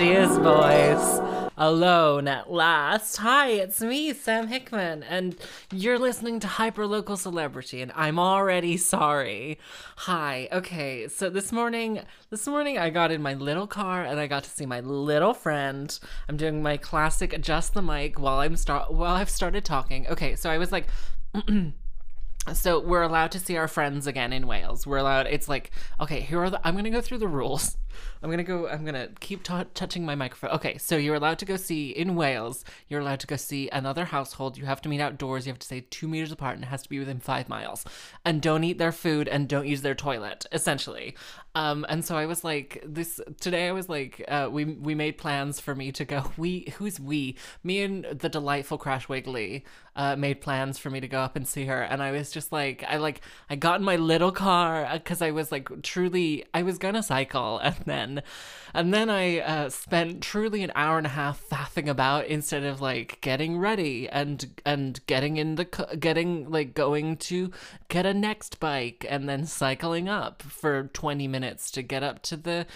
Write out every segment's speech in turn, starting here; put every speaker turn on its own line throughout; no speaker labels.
she is, boys. Alone at last. Hi, it's me, Sam Hickman, and you're listening to Hyperlocal Celebrity, and I'm already sorry. Hi. Okay, so this morning, this morning I got in my little car and I got to see my little friend. I'm doing my classic adjust the mic while I'm start while I've started talking. Okay, so I was like so we're allowed to see our friends again in Wales. We're allowed. It's like okay, here are the. I'm gonna go through the rules. I'm gonna go. I'm gonna keep t- touching my microphone. Okay, so you're allowed to go see in Wales. You're allowed to go see another household. You have to meet outdoors. You have to stay two meters apart, and it has to be within five miles. And don't eat their food and don't use their toilet. Essentially. Um, and so I was like, this today. I was like, uh, we we made plans for me to go. We who's we? Me and the delightful Crash Wiggly uh, made plans for me to go up and see her. And I was just like, I like I got in my little car because I was like truly I was gonna cycle and then. And then I uh, spent truly an hour and a half faffing about instead of like getting ready and and getting in the getting like going to get a nextbike and then cycling up for 20 minutes to get up to the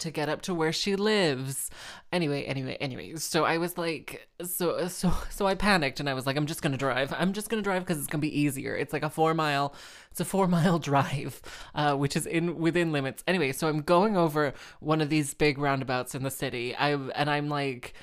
to get up to where she lives. Anyway, anyway, anyway. So I was like, so so so I panicked and I was like, I'm just gonna drive. I'm just gonna drive because it's gonna be easier. It's like a four mile, it's a four mile drive, uh, which is in within limits. Anyway, so I'm going over one of these big roundabouts in the city. I and I'm like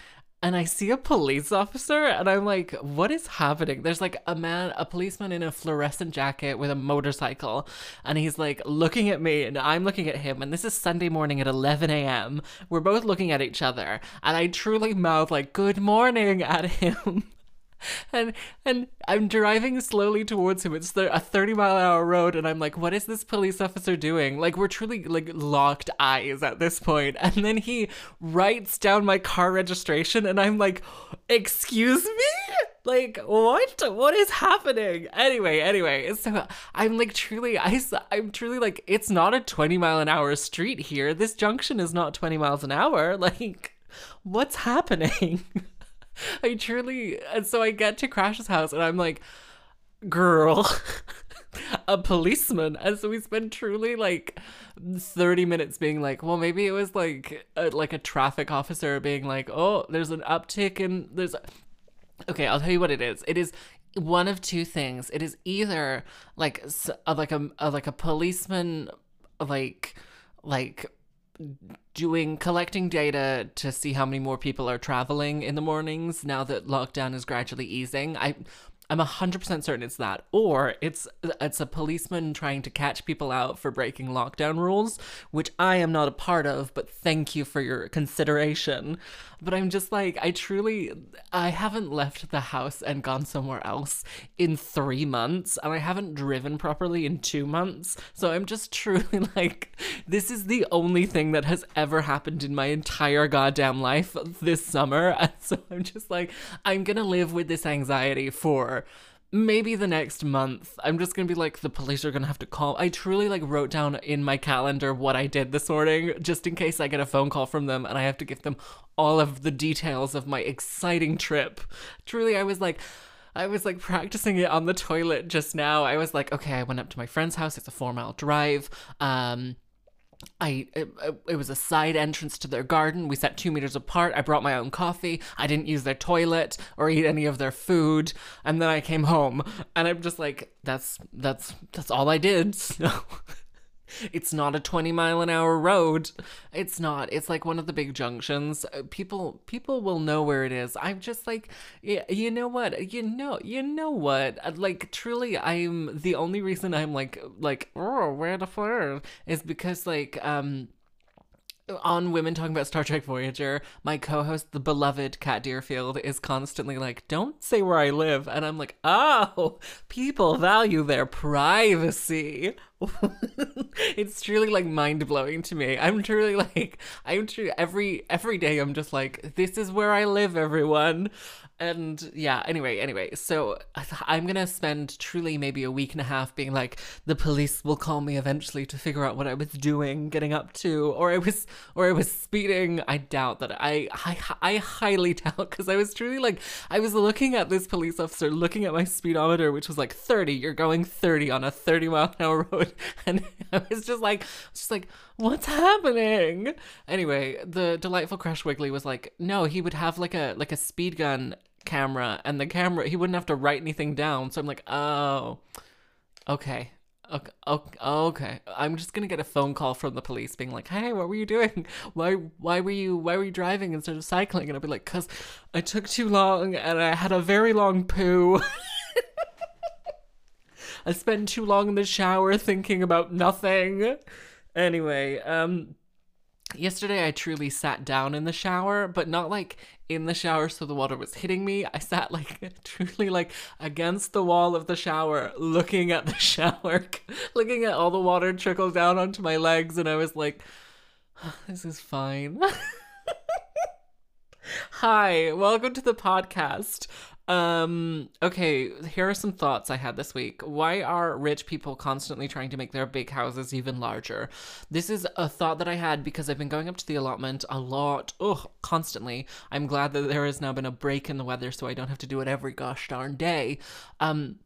and I see a police officer and I'm like, what is happening? There's like a man, a policeman in a fluorescent jacket with a motorcycle, and he's like looking at me and I'm looking at him. And this is Sunday morning at 11 a.m. We're both looking at each other, and I truly mouth like, good morning at him. and and I'm driving slowly towards him. It's a 30 mile an hour road, and I'm like, what is this police officer doing? Like, we're truly like locked eyes at this point. And then he writes down my car registration, and I'm like, excuse me? Like, what? What is happening? Anyway, anyway, so I'm like, truly, I, I'm truly like, it's not a 20 mile an hour street here. This junction is not 20 miles an hour. Like, what's happening? I truly, and so I get to Crash's house and I'm like, girl, a policeman. And so we spend truly like 30 minutes being like, well, maybe it was like a, like a traffic officer being like, oh, there's an uptick in there's. Okay, I'll tell you what it is. It is one of two things. It is either like like a, a like a policeman like like doing collecting data to see how many more people are traveling in the mornings now that lockdown is gradually easing. I I'm 100% certain it's that or it's it's a policeman trying to catch people out for breaking lockdown rules, which I am not a part of, but thank you for your consideration. But I'm just like I truly I haven't left the house and gone somewhere else in 3 months and I haven't driven properly in 2 months. So I'm just truly like this is the only thing that has ever happened in my entire goddamn life this summer. And so I'm just like I'm going to live with this anxiety for maybe the next month i'm just gonna be like the police are gonna have to call i truly like wrote down in my calendar what i did this morning just in case i get a phone call from them and i have to give them all of the details of my exciting trip truly i was like I was like practicing it on the toilet just now. I was like, okay, I went up to my friend's house. It's a four mile drive. Um, I it, it, was a side entrance to their garden. We sat two meters apart. I brought my own coffee. I didn't use their toilet or eat any of their food. And then I came home, and I'm just like, that's that's that's all I did. So it's not a 20 mile an hour road. It's not. It's like one of the big junctions. Uh, people people will know where it is. I'm just like, yeah, you know what? You know, you know what? Uh, like truly I'm the only reason I'm like like oh, where the flare is because like um on Women Talking About Star Trek Voyager, my co host, the beloved Kat Deerfield, is constantly like, Don't say where I live. And I'm like, Oh, people value their privacy. it's truly like mind blowing to me. I'm truly like, I'm true every every day. I'm just like, this is where I live, everyone and yeah anyway anyway so i'm gonna spend truly maybe a week and a half being like the police will call me eventually to figure out what i was doing getting up to or i was or i was speeding i doubt that i i, I highly doubt because i was truly like i was looking at this police officer looking at my speedometer which was like 30 you're going 30 on a 30 mile an hour road episode, and I was just like, just like, what's happening? Anyway, the delightful Crush Wiggly was like, no, he would have like a like a speed gun camera, and the camera he wouldn't have to write anything down. So I'm like, oh, okay. Okay, okay, I'm just gonna get a phone call from the police being like, "Hey, what were you doing? Why, why were you, why were you driving instead of cycling?" And I'll be like, "Cause I took too long and I had a very long poo." I spent too long in the shower thinking about nothing. Anyway, um, yesterday I truly sat down in the shower, but not like in the shower so the water was hitting me. I sat like truly like against the wall of the shower, looking at the shower, looking at all the water trickle down onto my legs, and I was like, oh, this is fine. Hi, welcome to the podcast. Um, okay, here are some thoughts I had this week. Why are rich people constantly trying to make their big houses even larger? This is a thought that I had because I've been going up to the allotment a lot, ugh, constantly. I'm glad that there has now been a break in the weather so I don't have to do it every gosh darn day. Um,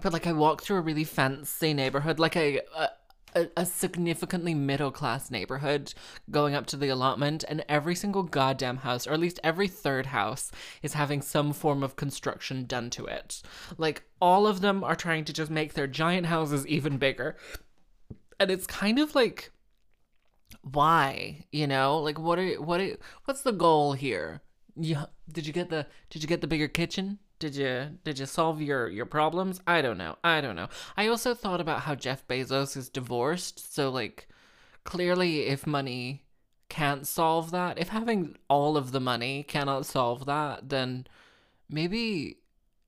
but like I walk through a really fancy neighborhood, like a, a a, a significantly middle class neighborhood going up to the allotment, and every single goddamn house, or at least every third house, is having some form of construction done to it. Like, all of them are trying to just make their giant houses even bigger. And it's kind of like why you know like what are what are, what's the goal here Yeah, did you get the did you get the bigger kitchen did you did you solve your your problems? I don't know. I don't know. I also thought about how Jeff Bezos is divorced, so like clearly if money can't solve that, if having all of the money cannot solve that, then maybe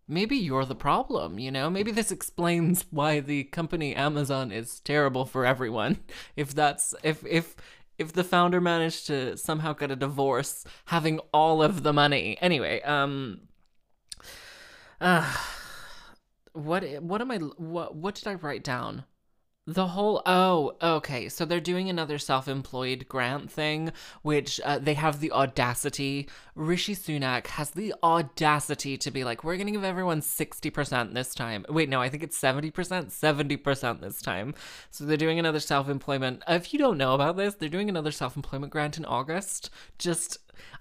maybe you're the problem, you know? Maybe this explains why the company Amazon is terrible for everyone. If that's if if if the founder managed to somehow get a divorce having all of the money. Anyway, um uh, what what am I what what did I write down? The whole oh okay so they're doing another self-employed grant thing which uh, they have the audacity. Rishi Sunak has the audacity to be like we're gonna give everyone 60% this time. Wait no I think it's 70% 70% this time. So they're doing another self-employment. If you don't know about this they're doing another self-employment grant in August. Just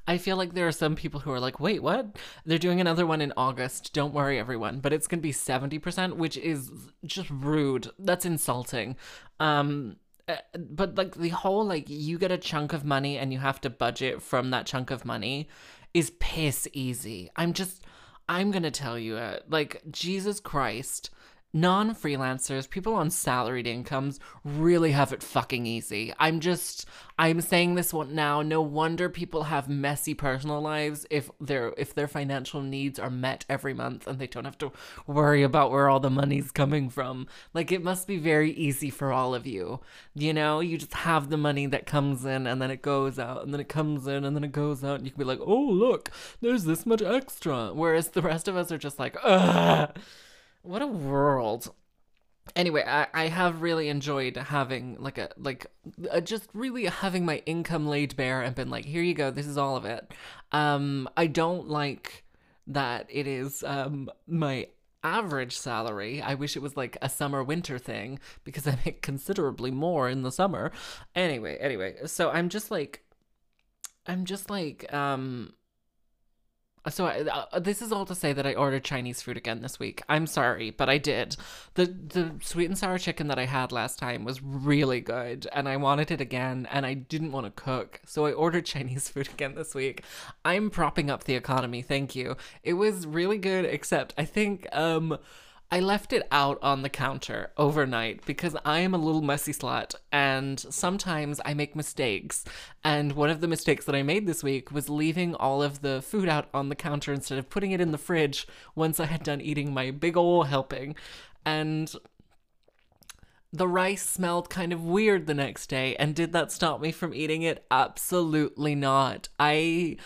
I feel like there are some people who are like, wait, what? They're doing another one in August. Don't worry, everyone. But it's going to be 70%, which is just rude. That's insulting. Um, uh, but like the whole, like, you get a chunk of money and you have to budget from that chunk of money is piss easy. I'm just, I'm going to tell you it. Like, Jesus Christ non freelancers, people on salaried incomes really have it fucking easy. I'm just I'm saying this one now. No wonder people have messy personal lives if their if their financial needs are met every month and they don't have to worry about where all the money's coming from. Like it must be very easy for all of you. You know, you just have the money that comes in and then it goes out and then it comes in and then it goes out and you can be like, "Oh, look, there's this much extra." Whereas the rest of us are just like, "Ugh." What a world. Anyway, I, I have really enjoyed having like a like uh, just really having my income laid bare and been like, here you go, this is all of it. Um, I don't like that it is um my average salary. I wish it was like a summer winter thing because I make considerably more in the summer. Anyway, anyway, so I'm just like I'm just like um so I, uh, this is all to say that I ordered Chinese food again this week. I'm sorry, but I did. the The sweet and sour chicken that I had last time was really good, and I wanted it again, and I didn't want to cook, so I ordered Chinese food again this week. I'm propping up the economy. Thank you. It was really good, except I think um I left it out on the counter overnight because I am a little messy slut and sometimes I make mistakes. And one of the mistakes that I made this week was leaving all of the food out on the counter instead of putting it in the fridge once I had done eating my big ol' helping. And the rice smelled kind of weird the next day. And did that stop me from eating it? Absolutely not. I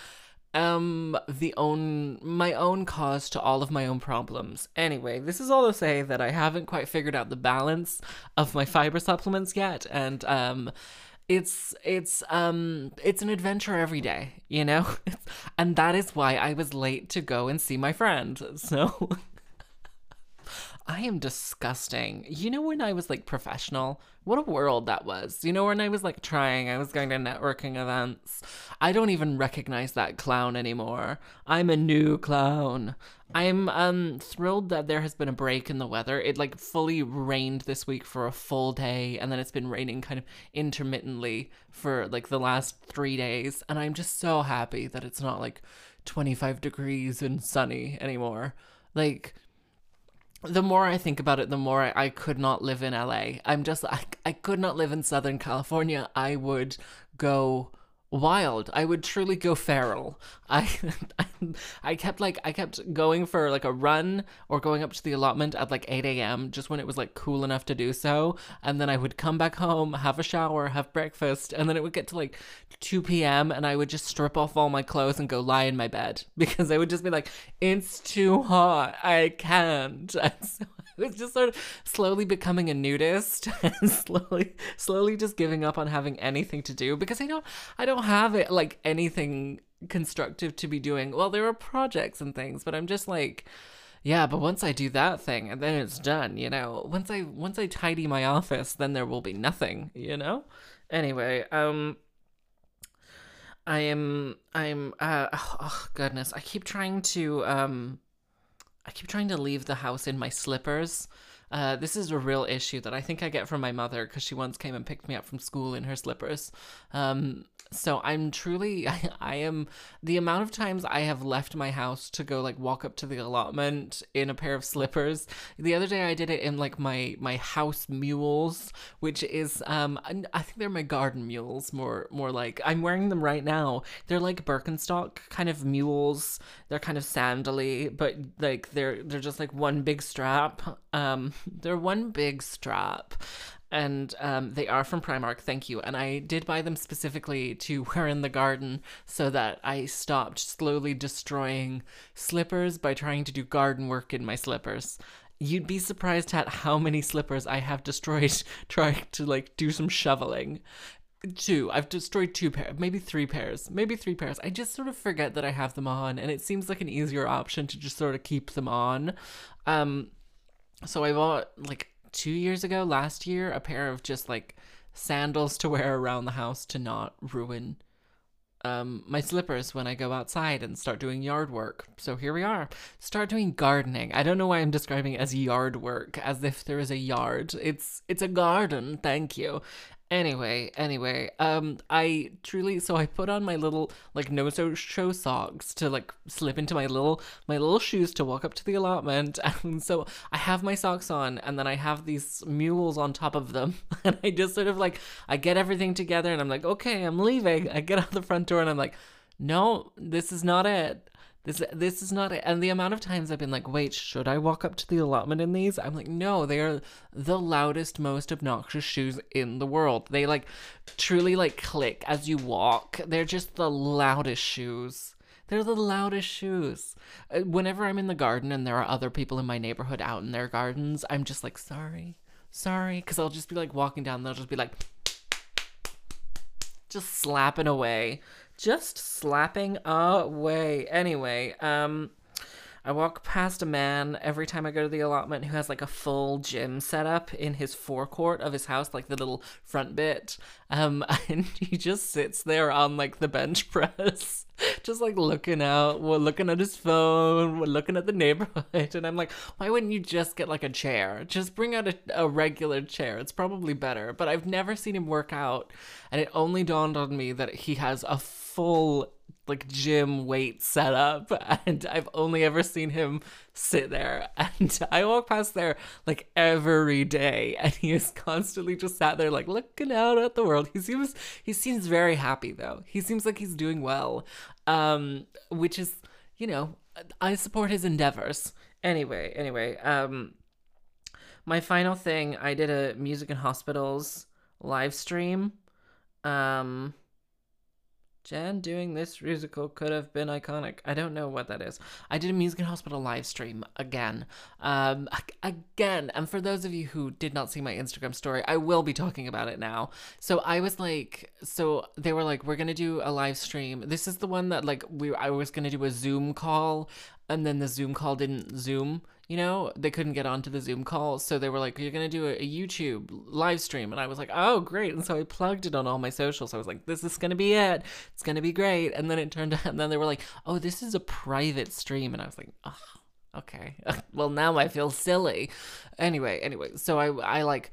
am the own my own cause to all of my own problems. Anyway, this is all to say that I haven't quite figured out the balance of my fiber supplements yet and um it's it's um it's an adventure every day, you know? and that is why I was late to go and see my friend. So I am disgusting. You know when I was like professional? What a world that was. You know when I was like trying, I was going to networking events. I don't even recognize that clown anymore. I'm a new clown. I'm um thrilled that there has been a break in the weather. It like fully rained this week for a full day and then it's been raining kind of intermittently for like the last 3 days and I'm just so happy that it's not like 25 degrees and sunny anymore. Like the more I think about it, the more I, I could not live in LA. I'm just I, I could not live in Southern California. I would go wild. I would truly go feral. I, I kept like I kept going for like a run or going up to the allotment at like 8 a.m. just when it was like cool enough to do so, and then I would come back home, have a shower, have breakfast, and then it would get to like 2 p.m. and I would just strip off all my clothes and go lie in my bed because I would just be like, it's too hot, I can't. And so was just sort of slowly becoming a nudist and slowly slowly just giving up on having anything to do because I don't I don't have it like anything constructive to be doing. Well, there are projects and things, but I'm just like yeah, but once I do that thing and then it's done, you know. Once I once I tidy my office, then there will be nothing, you know? Anyway, um I am I'm uh oh goodness, I keep trying to um I keep trying to leave the house in my slippers. Uh, this is a real issue that I think I get from my mother because she once came and picked me up from school in her slippers. Um, so I'm truly, I, I, am, the amount of times I have left my house to go like walk up to the allotment in a pair of slippers. The other day I did it in like my, my house mules, which is, um, I think they're my garden mules more, more like, I'm wearing them right now. They're like Birkenstock kind of mules. They're kind of sandally, but like they're, they're just like one big strap. Um, they're one big strap and um, they are from Primark. Thank you. And I did buy them specifically to wear in the garden so that I stopped slowly destroying slippers by trying to do garden work in my slippers. You'd be surprised at how many slippers I have destroyed trying to like do some shoveling. Two. I've destroyed two pairs, maybe three pairs, maybe three pairs. I just sort of forget that I have them on, and it seems like an easier option to just sort of keep them on. Um, so I bought like two years ago, last year, a pair of just like sandals to wear around the house to not ruin um, my slippers when I go outside and start doing yard work. So here we are. Start doing gardening. I don't know why I'm describing it as yard work, as if there is a yard. It's it's a garden, thank you. Anyway, anyway, um, I truly so I put on my little like no show socks to like slip into my little my little shoes to walk up to the allotment, and so I have my socks on, and then I have these mules on top of them, and I just sort of like I get everything together, and I'm like, okay, I'm leaving. I get out the front door, and I'm like, no, this is not it. This this is not it. And the amount of times I've been like, wait, should I walk up to the allotment in these? I'm like, no, they are the loudest, most obnoxious shoes in the world. They like truly like click as you walk. They're just the loudest shoes. They're the loudest shoes. Uh, whenever I'm in the garden and there are other people in my neighborhood out in their gardens, I'm just like, sorry, sorry. Because I'll just be like walking down, they'll just be like, just slapping away just slapping away. Anyway, um, I walk past a man every time I go to the allotment who has like a full gym setup in his forecourt of his house, like the little front bit. Um, and he just sits there on like the bench press, just like looking out, well, looking at his phone, we're looking at the neighborhood. And I'm like, why wouldn't you just get like a chair? Just bring out a, a regular chair. It's probably better. But I've never seen him work out. And it only dawned on me that he has a full like gym weight setup and I've only ever seen him sit there and I walk past there like every day and he is constantly just sat there like looking out at the world. He seems he seems very happy though. He seems like he's doing well. Um which is, you know, I support his endeavors. Anyway, anyway, um my final thing, I did a music in hospitals live stream. Um Jen doing this musical could have been iconic. I don't know what that is. I did a Music in Hospital live stream again. Um, again. And for those of you who did not see my Instagram story, I will be talking about it now. So I was like, so they were like, we're gonna do a live stream. This is the one that like we I was gonna do a Zoom call, and then the Zoom call didn't Zoom you know, they couldn't get onto the Zoom call. So they were like, You're to do a, a, YouTube live stream. And I was like, Oh, great. And so I plugged it on all my socials. I was like, This is to be it. It's to be great. And then it turned out, and then they were like, Oh, this is a private stream. And I was like, Oh, okay. well, now I feel silly. Anyway, anyway. So I, I like,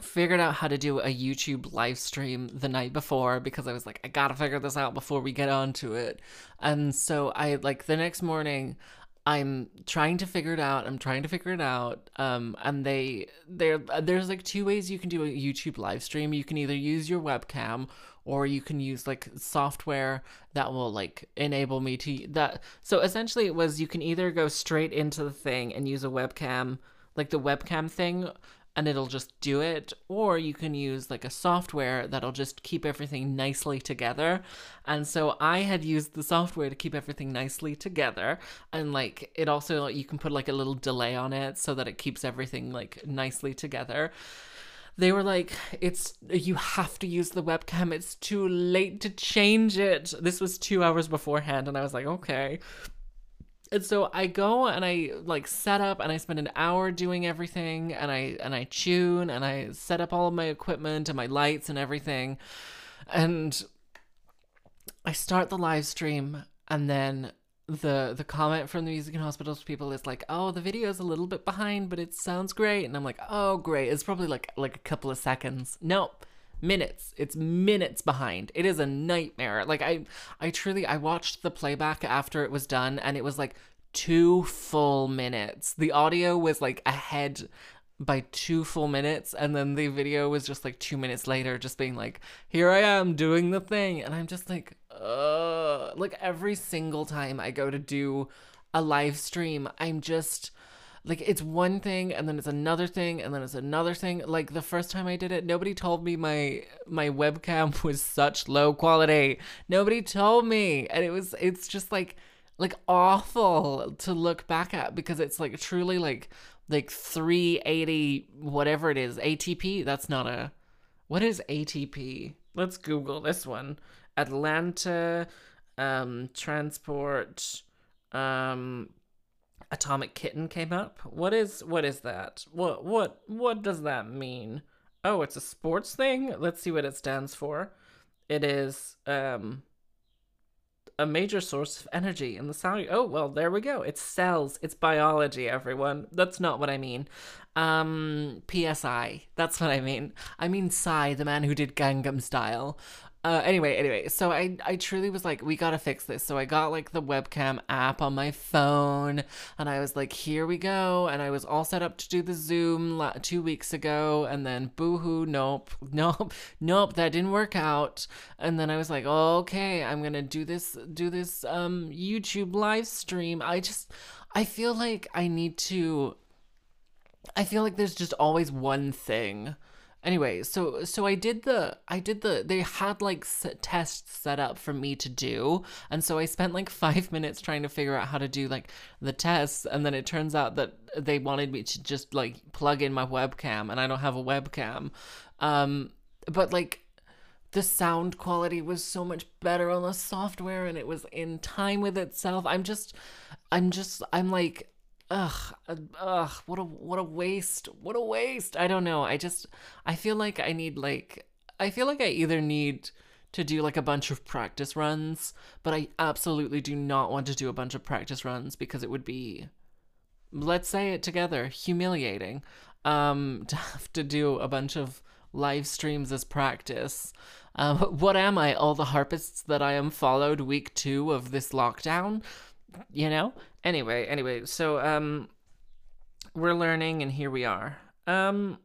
figured out how to do a YouTube live stream the night before because I was like, I gotta figure this out before we get onto it. And so I like the next morning, I'm trying to figure it out. I'm trying to figure it out. Um, and they there there's like two ways you can do a YouTube live stream. You can either use your webcam or you can use like software that will like enable me to that. So essentially, it was you can either go straight into the thing and use a webcam, like the webcam thing, and it'll just do it. Or you can use like a software that'll just keep everything nicely together. And so i had used the software to keep everything nicely together. And like it also you can put like a little delay on it so that it keeps everything like nicely together. They were like it's you have to use the webcam. It's too late to change it. This was 2 hours beforehand and i was like okay and so I go and I like set up and I spend an hour doing everything and I and I tune and I set up all of my equipment and my lights and everything. And I start the live stream and then the the comment from the music in hospitals people is like oh the video is a little bit behind but it sounds great. And i'm like oh great. It's probably like like a couple of seconds. Nope minutes. It's minutes behind. It is a nightmare. Like i i truly i watched the playback after it was done and it was like two full minutes. The audio was like ahead by two full minutes and then the video was just like two minutes later just being like here i am doing the thing and i'm just like uh like every single time i go to do a live stream i'm just like it's one thing and then it's another thing and then it's another thing. Like the first time i did it nobody told me my my webcam was such low quality. Nobody told me and it was it's just like like awful to look back at because it's like truly like like 380 whatever it is atp that's not a what is atp let's google this one atlanta um transport um Atomic Kitten came up. What is what is that? What what what does that mean? Oh, it's a sports thing. Let's see what it stands for. It is um a major source of energy in the sound. Oh, well, there we go. It's cells. It's biology, everyone. That's not what I mean. Um, PSI. That's what I mean. I mean Psy, the man who did Gangnam Style. Uh, anyway, anyway, so I, I truly was like, we gotta fix this. So I got like the webcam app on my phone, and I was like, here we go. And I was all set up to do the Zoom la- two weeks ago, and then boohoo, nope, nope, nope, that didn't work out. And then I was like, okay, I'm gonna do this, do this um YouTube live stream. I just, I feel like I need to. I feel like there's just always one thing anyway so so i did the i did the they had like tests set up for me to do. And so i spent like five minutes trying to figure out how to do like the tests. And then it turns out that they wanted me to just like plug in my webcam and i don't have a webcam. Um but like the sound quality was so much better on the software and it was in time with itself. I'm just i'm just i'm like ugh, ugh, what a what a waste, what a waste. I don't know. I just I feel like I need like I feel like I either need to do like a bunch of practice runs, but I absolutely do not want to do a bunch of practice runs because it would be let's say it together, humiliating. Um to have to do a bunch of live streams as practice. Um, what am I? All the harpists that I am followed week two of this lockdown? You know? Anyway, anyway, so um we're learning and here we are. Um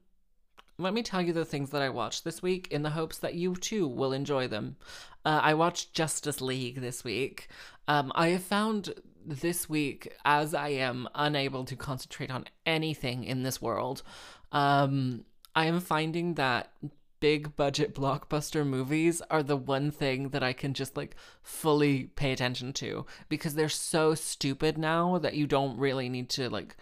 let me tell you the things that I watched this week in the hopes that you too will enjoy them. Uh, I watched Justice League this week. Um, I have found this week, as I am unable to concentrate on anything in this world, um, I am finding that big budget blockbuster movies are the one thing that I can just like fully pay attention to because they're so stupid now that you don't really need to like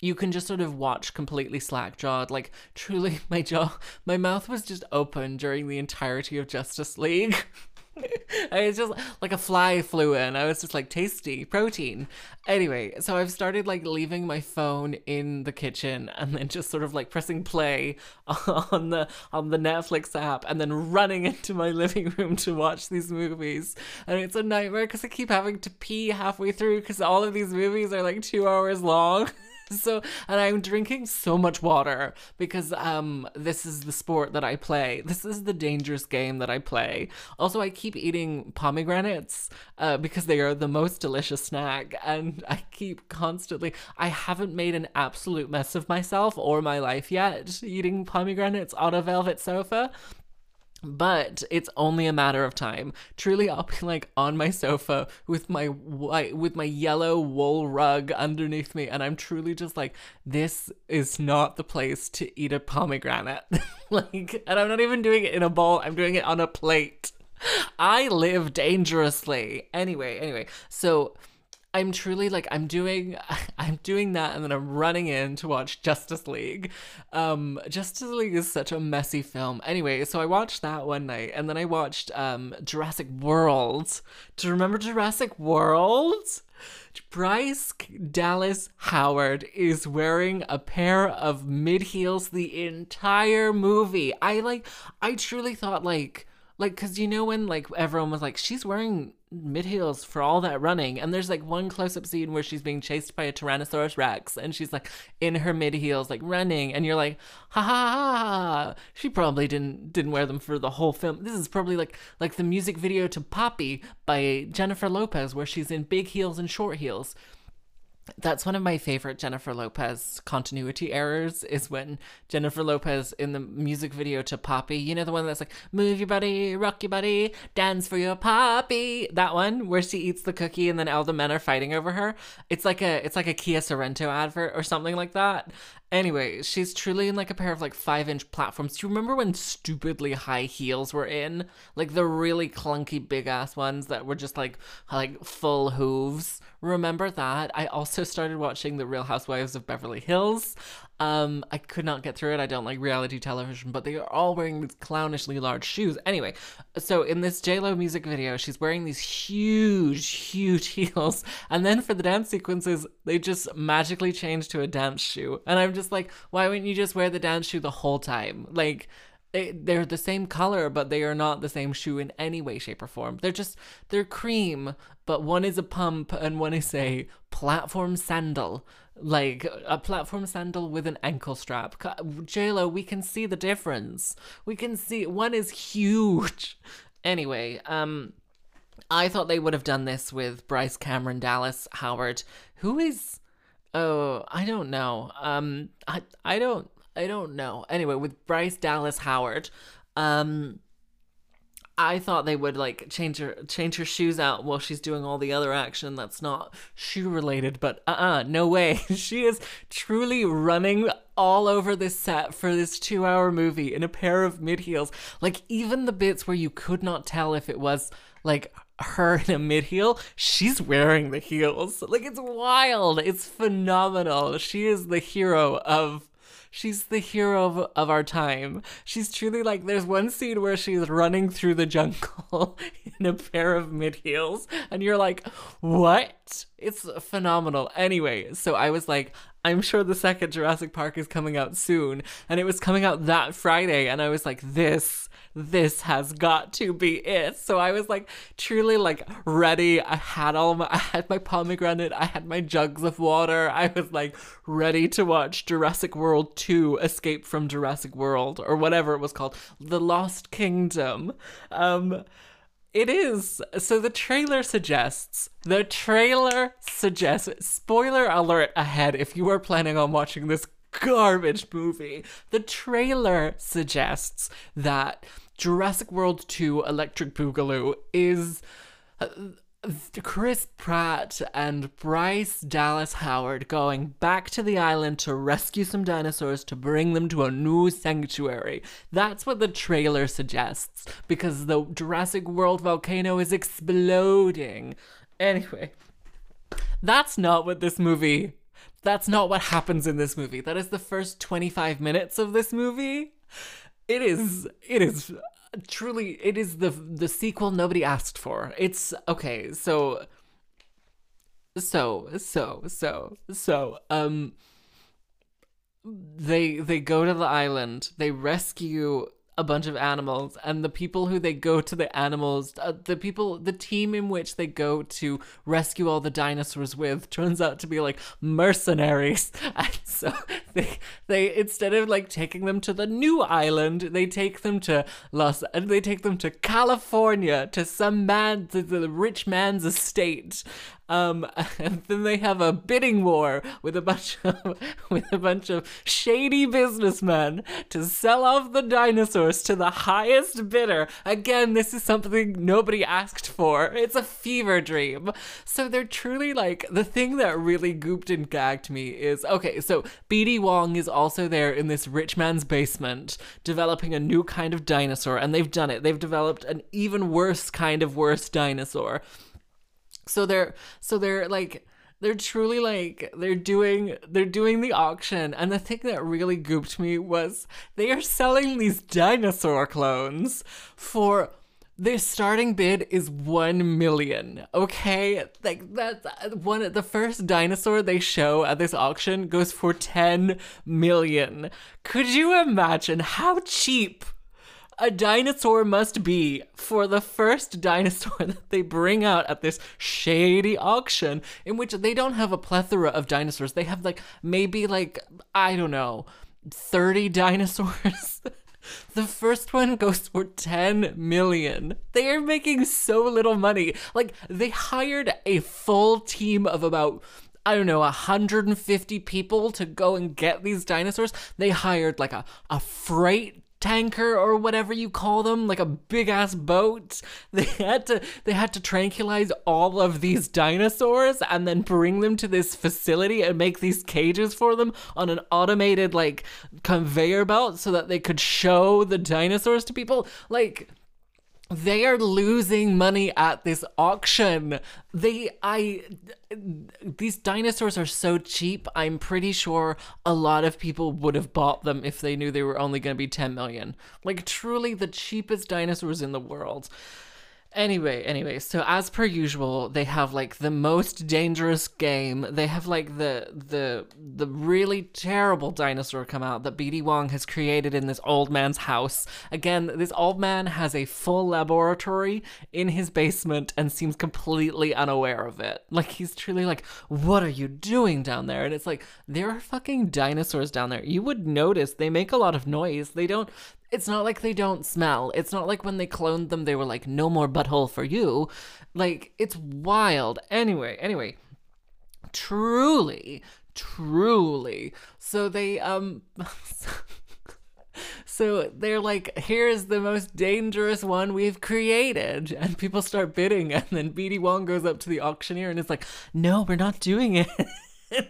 you can just sort of watch completely slack jawed. Like truly my jaw my mouth was just open during the entirety of Justice League. it's just like a fly flew in. I was just like tasty protein. Anyway, so I've started like leaving my phone in the kitchen and then just sort of like pressing play on the on the Netflix app and then running into my living room to watch these movies. And it's a nightmare because I keep having to pee halfway through because all of these movies are like two hours long. so and i'm drinking so much water because um this is the sport that i play. This is the dangerous game that i play. Also i keep eating pomegranates uh, because they are the most delicious snack and i keep constantly i haven't made an absolute mess of myself or my life yet eating pomegranates on a velvet sofa but it's only a matter of time. Truly, I'll be like on my sofa with my white, with my yellow wool rug underneath me, and I'm truly just like, this is not the place to eat a pomegranate. like, and I'm not even doing it in a bowl. I'm doing it on a plate. I live dangerously. Anyway, anyway, so I'm truly like I'm doing I'm doing that and then I'm running in to watch Justice League. Um Justice League is such a messy film. Anyway, so I watched that one night and then I watched um Jurassic World. Do you remember Jurassic World? Bryce Dallas Howard is wearing a pair of mid heels the entire movie. I like I truly thought like like cuz you know when like everyone was like she's wearing mid heels for all that running. And there's like one close up scene where she's being chased by a Tyrannosaurus Rex and she's like in her mid heels, like running, and you're like, ha ha ha. She probably didn't didn't wear them for the whole film. This is probably like like the music video to Papi by Jennifer Lopez, where she's in big heels and short heels that's one of my favorite Jennifer Lopez continuity errors is when Jennifer Lopez in the music video to Papi, you know the one that's like move your body, rock your body, dance for your Papi. That one where she eats the cookie and then all the men are fighting over her. It's like a it's like a Kia Sorento advert or something like that. Anyway, she's truly in like a pair of like five inch platforms. Do you remember when stupidly high heels were in? Like the really clunky big ass ones that were just like like full hooves. Remember that? I also started watching The Real Housewives of Beverly Hills. Um, I could not get through it. I don't like reality television, but they are all wearing these clownishly large shoes. Anyway, so in this JLo music video, she's wearing these huge, huge heels, and then for the dance sequences, they just magically change to a dance shoe. And I'm just like, why wouldn't you just wear the dance shoe the whole time? Like, they're the same color, but they are not the same shoe in any way, shape, or form. They're just they're cream, but one is a pump and one is a platform sandal like a platform sandal with an ankle strap. JLo, we can see the difference. We can see one is huge. Anyway, um I thought they would have done this with Bryce Cameron Dallas Howard, who is oh, I don't know. Um I I don't I don't know. Anyway, with Bryce Dallas Howard, um I thought they would like change her change her shoes out while she's doing all the other action that's not shoe related, but uh-uh, no way. she is truly running all over this set for this 2-hour movie in a pair of mid heels. Like even the bits where you could not tell if it was like her in a mid heel, she's wearing the heels. Like it's wild. It's phenomenal. She is the hero of She's the hero of, of our time. She's truly like, there's one scene where she's running through the jungle in a pair of mid heels, and you're like, what? It's phenomenal. Anyway, so I was like, I'm sure the second Jurassic Park is coming out soon, and it was coming out that Friday, and I was like, this this has got to be it. So I was like truly like ready. I had all my I had my pomegranate, I had my jugs of water. I was like ready to watch Jurassic World 2 Escape from Jurassic World or whatever it was called. The Lost Kingdom. Um it is. So the trailer suggests, the trailer suggests, spoiler alert ahead if you are planning on watching this garbage movie. The trailer suggests that Jurassic World 2 Electric Boogaloo is uh, Chris Pratt and Bryce Dallas Howard going back to the island to rescue some dinosaurs to bring them to a new sanctuary. That's what the trailer suggests because the Jurassic World volcano is exploding. Anyway, that's not what this movie that's not what happens in this movie. That is the first 25 minutes of this movie. It is it is truly it is the the sequel nobody asked for. It's okay, so so so so so um they they go to the island, they rescue a bunch of animals and the people who they go to the animals uh, the people the team in which they go to rescue all the dinosaurs with turns out to be like mercenaries. And so they they instead of like taking them to the new island they take them to los and they take them to california to some man to the rich man's estate um, and then they have a bidding war with a bunch of with a bunch of shady businessmen to sell off the dinosaurs to the highest bidder. Again, this is something nobody asked for. It's a fever dream. So they're truly like the thing that really gooped and gagged me is okay. So BD Wong is also there in this rich man's basement developing a new kind of dinosaur, and they've done it. They've developed an even worse kind of worse dinosaur so they're so they're like they're truly like they're doing they're doing the auction. And the thing that really gooped me was they are selling these dinosaur clones for their starting bid is 1 million okay? Like that's one the first dinosaur they show at this auction goes for 10 million. Could you imagine how cheap a dinosaur must be for the first dinosaur that they bring out at this shady auction in which they don't have a plethora of dinosaurs. They have like maybe like I don't know, 30 dinosaurs. the first one goes for 10 million. They are making so little money. Like they hired a full team of about I don't know, 150 people to go and get these dinosaurs. They hired like a, a freight tanker or whatever you call them, like a big ass boat. They had to they had to tranquilize all of these dinosaurs and then bring them to this facility and make these cages for them on an automated like conveyor belt so that they could show the dinosaurs to people. Like they are losing money at this auction. They, I, these dinosaurs are so cheap. I'm pretty sure a lot of people would have bought them if they knew they were only going to be 10 million. Like, truly the cheapest dinosaurs in the world. Anyway, anyway, so as per usual, they have like the most dangerous game. They have like the the the really terrible dinosaur come out that BD Wong has created in this old man's house. Again, this old man has a full laboratory in his basement and seems completely unaware of it. Like he's truly like, "What are you doing down there?" And it's like, "There are fucking dinosaurs down there. You would notice they make a lot of noise. They don't it's not like they don't smell. It's not like when they cloned them, they were like, no more butthole for you. Like, it's wild. Anyway, anyway, truly, truly. So they, um, so they're like, here's the most dangerous one we've created. And people start bidding. And then BD Wong goes up to the auctioneer and it's like, no, we're not doing it. and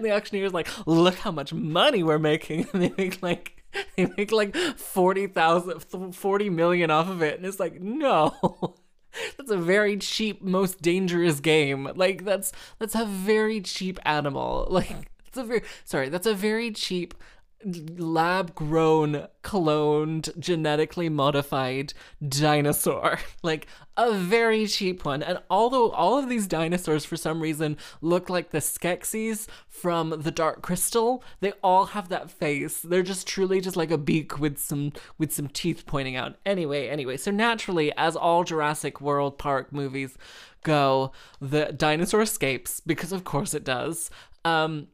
the auctioneer's like, look how much money we're making. And they make like, they make like 40,000 40 million off of it and it's like no. That's a very cheap most dangerous game. Like that's that's a very cheap animal. Like it's a very sorry that's a very cheap lab grown, cloned, genetically modified dinosaur. like a very cheap one. And although all of these dinosaurs for some reason look like the Skeksis from the Dark Crystal, they all have that face. They're just truly just like a beak with some with some teeth pointing out. Anyway, anyway, so naturally, as all Jurassic World Park movies go, the dinosaur escapes, because of course it does. Um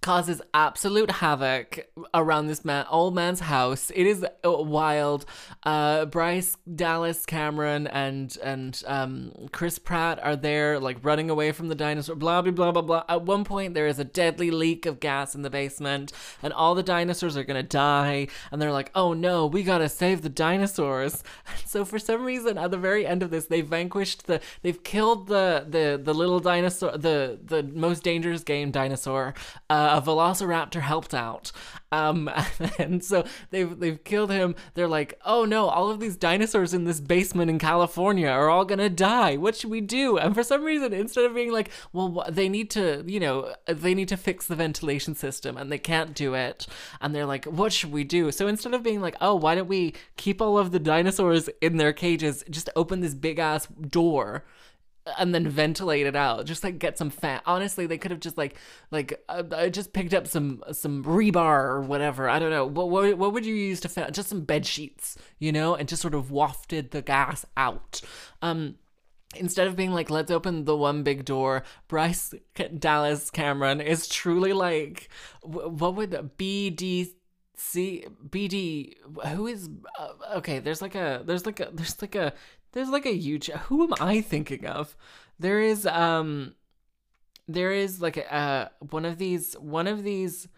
causes absolute havoc around this man old man's house. It is wild. Uh, Bryce Dallas Cameron and and um, Chris Pratt are there, like running away from the dinosaur. Blah blah blah blah blah. At one point, there is a deadly leak of gas in the basement, and all the dinosaurs are gonna die. And they're like, "Oh no, we gotta save the dinosaurs." so for some reason, at the very end of this, they vanquished the. They've killed the the the little dinosaur, the the most dangerous game dinosaur. Uh, a velociraptor helped out. Um, and so they've they've killed him. They're like, oh no, all of these dinosaurs in this basement in California are all gonna die. What should we do? And for some reason, instead of being like, well, they need to, you know, they need to fix the ventilation system, and they can't do it, and they're like, what should we do? So instead of being like, oh, why don't we keep all of the dinosaurs in their cages, just open this big ass door and then ventilate it out just like get some fat honestly they could have just like like uh, I just picked up some some rebar or whatever i don't know what, what, what would you use to just some bed sheets you know and just sort of wafted the gas out. Um instead of being like let's open the one big door bryce dallas cameron is truly like what would bd see bd who is uh, okay there's like a there's like a there's like a there's like a huge who am i thinking of? There is um there is like a uh, one of these one of these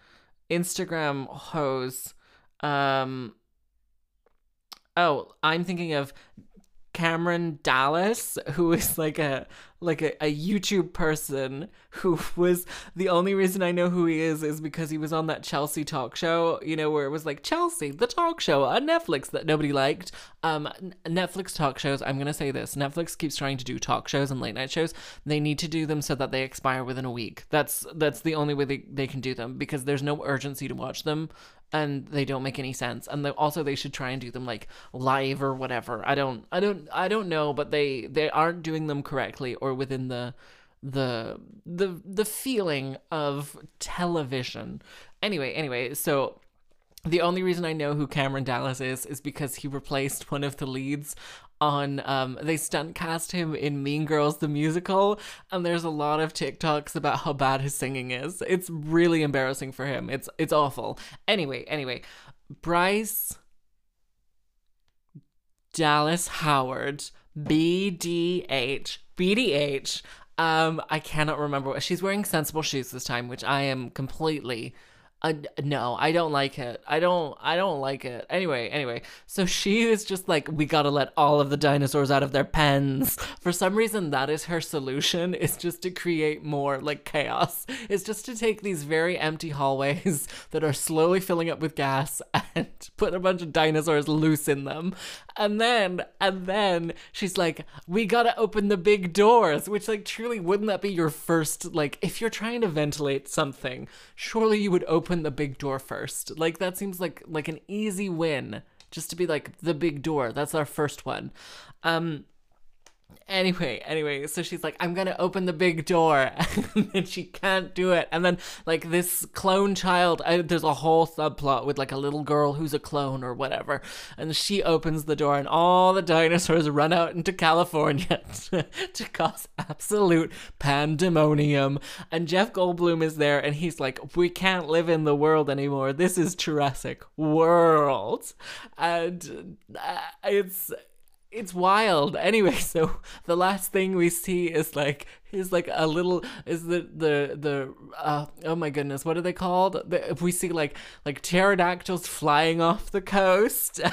instagram hoes um oh i'm thinking of Cameron Dallas, who is like a like a, a YouTube person who was the only reason I know who he is is because he was on that Chelsea talk show, you know, where it was like Chelsea, the talk show on Netflix that nobody liked. Um, Netflix talk shows. I'm gonna say this: Netflix keeps trying to do talk shows and late night shows. They need to do them so that they expire within a week. That's that's the only way they, they can do them because there's no urgency to watch them and they don't make any sense. And they, also they should try and do them like live or whatever. I don't i don't i don't know but they they aren't doing them correctly or within the the the the feeling of television. Anyway anyway so the only reason I know who Cameron Dallas is is because he replaced one of the leads on um they stunt cast him in Mean Girls the musical and there's a lot of TikToks about how bad his singing is. It's really embarrassing for him. It's it's awful. Anyway, anyway, Bryce Dallas Howard BDH BDH um I cannot remember she's wearing sensible shoes this time which I am completely uh, no, I don't like it. I don't. I don't like it. Anyway, anyway. So she is just like, we gotta let all of the dinosaurs out of their pens. For some reason, that is her solution. Is just to create more like chaos. It's just to take these very empty hallways that are slowly filling up with gas and put a bunch of dinosaurs loose in them, and then and then she's like, we gotta open the big doors. Which like truly wouldn't that be your first like if you're trying to ventilate something, surely you would open open the big door first. Like that seems like like an easy win just to be like the big door. That's our first one. Um Anyway, anyway, so she's like, I'm gonna open the big door, and she can't do it. And then, like, this clone child, I, there's a whole subplot with like a little girl who's a clone or whatever, and she opens the door, and all the dinosaurs run out into California to, to cause absolute pandemonium. And Jeff Goldblum is there, and he's like, We can't live in the world anymore. This is Jurassic World, and uh, it's it's wild. Anyway, so the last thing we see is like is like a little is the the the uh, oh my goodness, what are they called? The, if we see like like pterodactyls flying off the coast.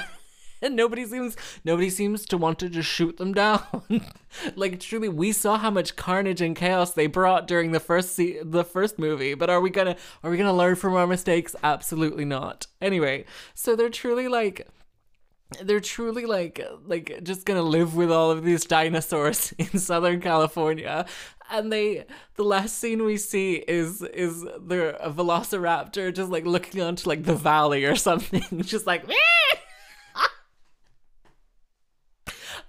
and nobody seems nobody seems to want to just shoot them down. like truly, we saw how much carnage and chaos they brought during the first se- the first movie. But are we gonna are we gonna learn from our mistakes? Absolutely not. Anyway, so they're truly like they're truly like like just gonna live with all of these dinosaurs in southern california and they the last scene we see is is the velociraptor just like looking onto like the valley or something just like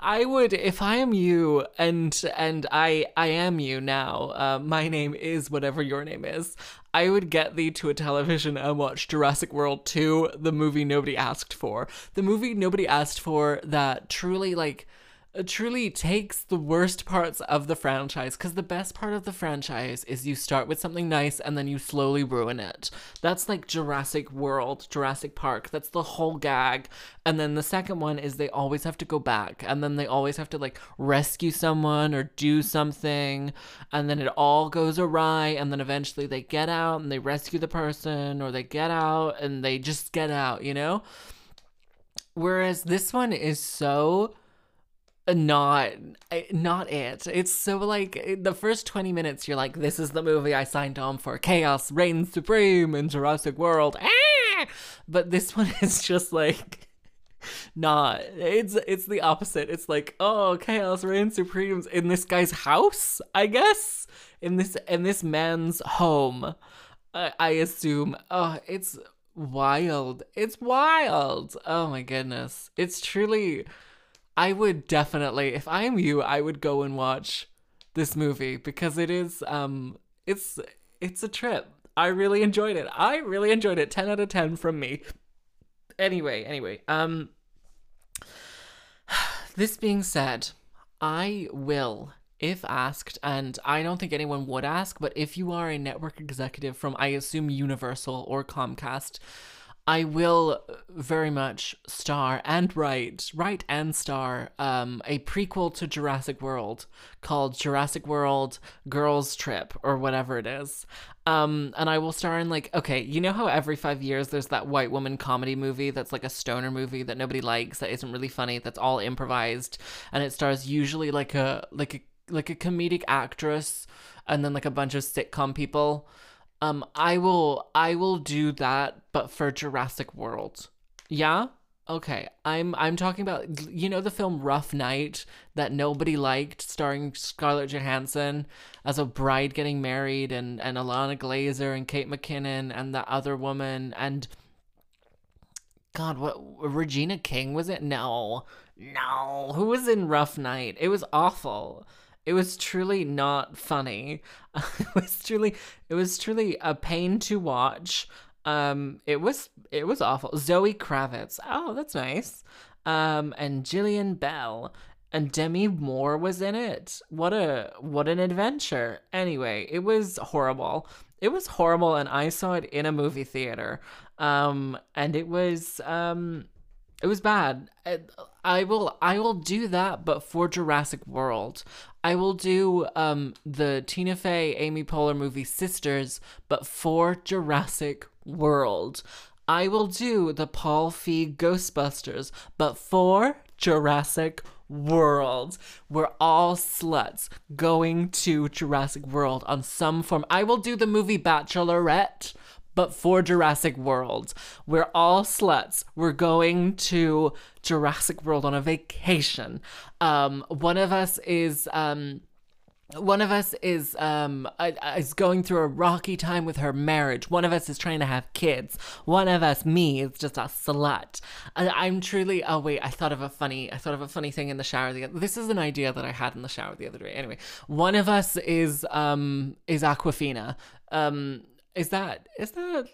I would, if I am you, and and I I am you now. Uh, my name is whatever your name is. I would get thee to a television and watch Jurassic World 2, the movie nobody asked for. The movie nobody asked for that truly like truly takes the worst parts of the franchise because the best part of the franchise is you start with something nice and then you slowly ruin it. That's like Jurassic World, Jurassic Park. That's the whole gag. And then the second one is they always have to go back and then they always have to like rescue someone or do something and then it all goes awry and then eventually they get out and they rescue the person or they get out and they just get out, you know? Whereas this one is so not eh, not it. It's so like the first 20 minutes you're like this is the movie I signed on for. Chaos reigns supreme in Jurassic World. Ah! But this one is just like not. It's it's the opposite. It's like, oh, chaos reigns supreme in this guy's house, I guess. In this in this man's home. I, I assume. Oh, it's wild. It's wild. Oh my goodness. It's truly I would definitely if I am you, I would go and watch this movie because it is um it's it's a trip. I really enjoyed it. I really enjoyed it. 10 out of 10 from me. Anyway, anyway, um this being said, I will if asked, and I don't think anyone would ask, but if you are a network executive from, I assume, Universal or Comcast, I will very much star and write, write and star um, a prequel to Jurassic World called Jurassic World Girls Trip or whatever it is. Um, and I will star in like, okay, you know how every five years there's that white woman comedy movie that's like a stoner movie that nobody likes, that isn't really funny, that's all improvised, and it stars usually like a like a like a comedic actress and then like a bunch of sitcom people. Um, I will I will do that, but for Jurassic World. Yeah. Okay, I'm I'm talking about you know the film Rough Night that nobody liked, starring Scarlett Johansson as a bride getting married, and and Ilana Glazer and Kate McKinnon and the other woman and God, what Regina King was it? No, no, who was in Rough Night? It was awful. It was truly not funny. it was truly it was truly a pain to watch. Um it was it was awful. Zoe Kravitz. Oh, that's nice. Um and Jillian Bell and Demi Moore was in it. What a what an adventure. Anyway, it was horrible. It was horrible and I saw it in a movie theater. Um and it was um it was bad. I will I will do that, but for Jurassic World. I will do um the Tina Fey Amy Poehler movie Sisters, but for Jurassic World. I will do the Paul Feig Ghostbusters, but for Jurassic World. We're all sluts going to Jurassic World on some form. I will do the movie Bachelorette, but for Jurassic World. We're all sluts. We're going to Jurassic World on a vacation. Um, one of us is um, one of us is um is going through a rocky time with her marriage. One of us is trying to have kids. One of us, me, is just a slut. I, am truly. Oh wait, I thought of a funny. I thought of a funny thing in the shower. The this is an idea that I had in the shower the other day. Anyway, one of us is um is Awkwafina. Um, is that is that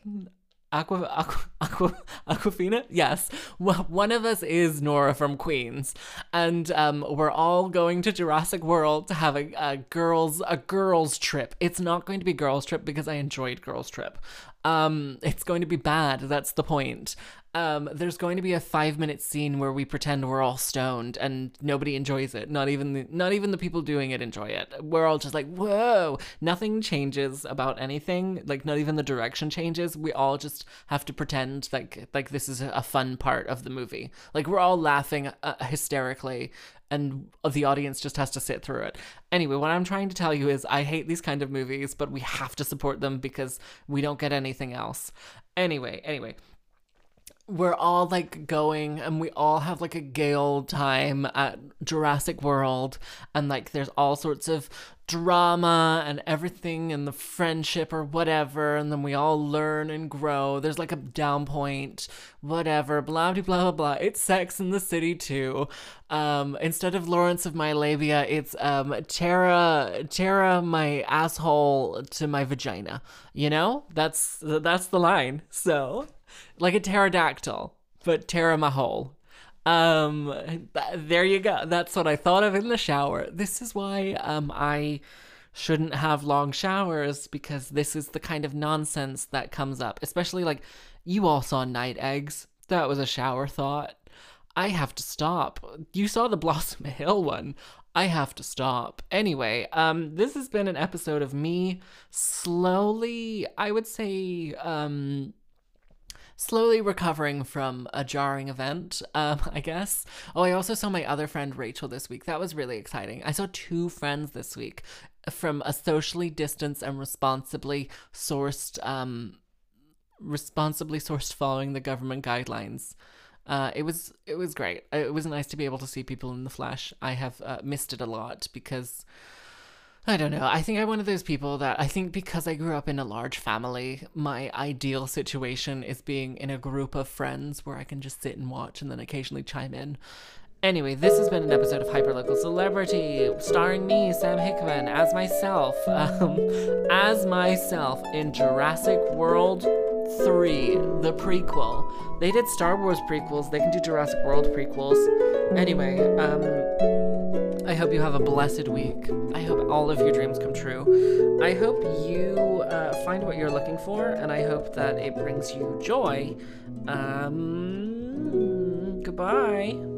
Aqua, Aqua, Aqua, Awkwafina? Yes. One of us is Nora from Queens, and um, we're all going to Jurassic World to have a, a girls a girls trip. It's not going to be girls trip because I enjoyed girls trip. Um, it's going to be bad. That's the point um, there's going to be a five minute scene where we pretend we're all stoned and nobody enjoys it. Not even the, not even the people doing it enjoy it. We're all just like, whoa, nothing changes about anything. Like not even the direction changes. We all just have to pretend like like this is a fun part of the movie. Like we're all laughing uh, hysterically and the audience just has to sit through it. Anyway, what I'm trying to tell you is I hate these kind of movies, but we have to support them because we don't get anything else. Anyway, anyway, we're all like going and we all have like a gay old time at Jurassic World and like there's all sorts of drama and everything and the friendship or whatever and then we all learn and grow. There's like a down point whatever blah blah blah blah it's Sex and the City too. Um instead of lawrence of my labia it's um tara tara my asshole to my vagina you know? That's that's the line so like a pterodactyl, but pteramahole. Um, th- there you go. That's what I thought of in the shower. This is why um I shouldn't have long showers because this is the kind of nonsense that comes up. Especially like you all saw night eggs. That was a shower thought. I have to stop. You saw the Blossom Hill one. I have to stop. Anyway, um this has been an episode of me slowly, I would say um slowly recovering from a jarring event, um, I guess. Oh, I also saw my other friend Rachel this week. That was really exciting. I saw two friends this week from a socially distanced and responsibly sourced, um, responsibly sourced following the government guidelines. Uh, it was it was great. It was nice to be able to see people in the flesh. I have uh, missed it a lot because I don't know. I think I'm one of those people that I think because I grew up in a large family, my ideal situation is being in a group of friends where I can just sit and watch and then occasionally chime in. Anyway, this has been an episode of Hyperlocal Celebrity, starring me, Sam Hickman, as myself, um, as myself in Jurassic World 3, the prequel. They did Star Wars prequels, they can do Jurassic World prequels. Anyway, um, I hope you have a blessed week. I hope all of your dreams come true. I hope you uh, find what you're looking for, and I hope that it brings you joy. Um, goodbye.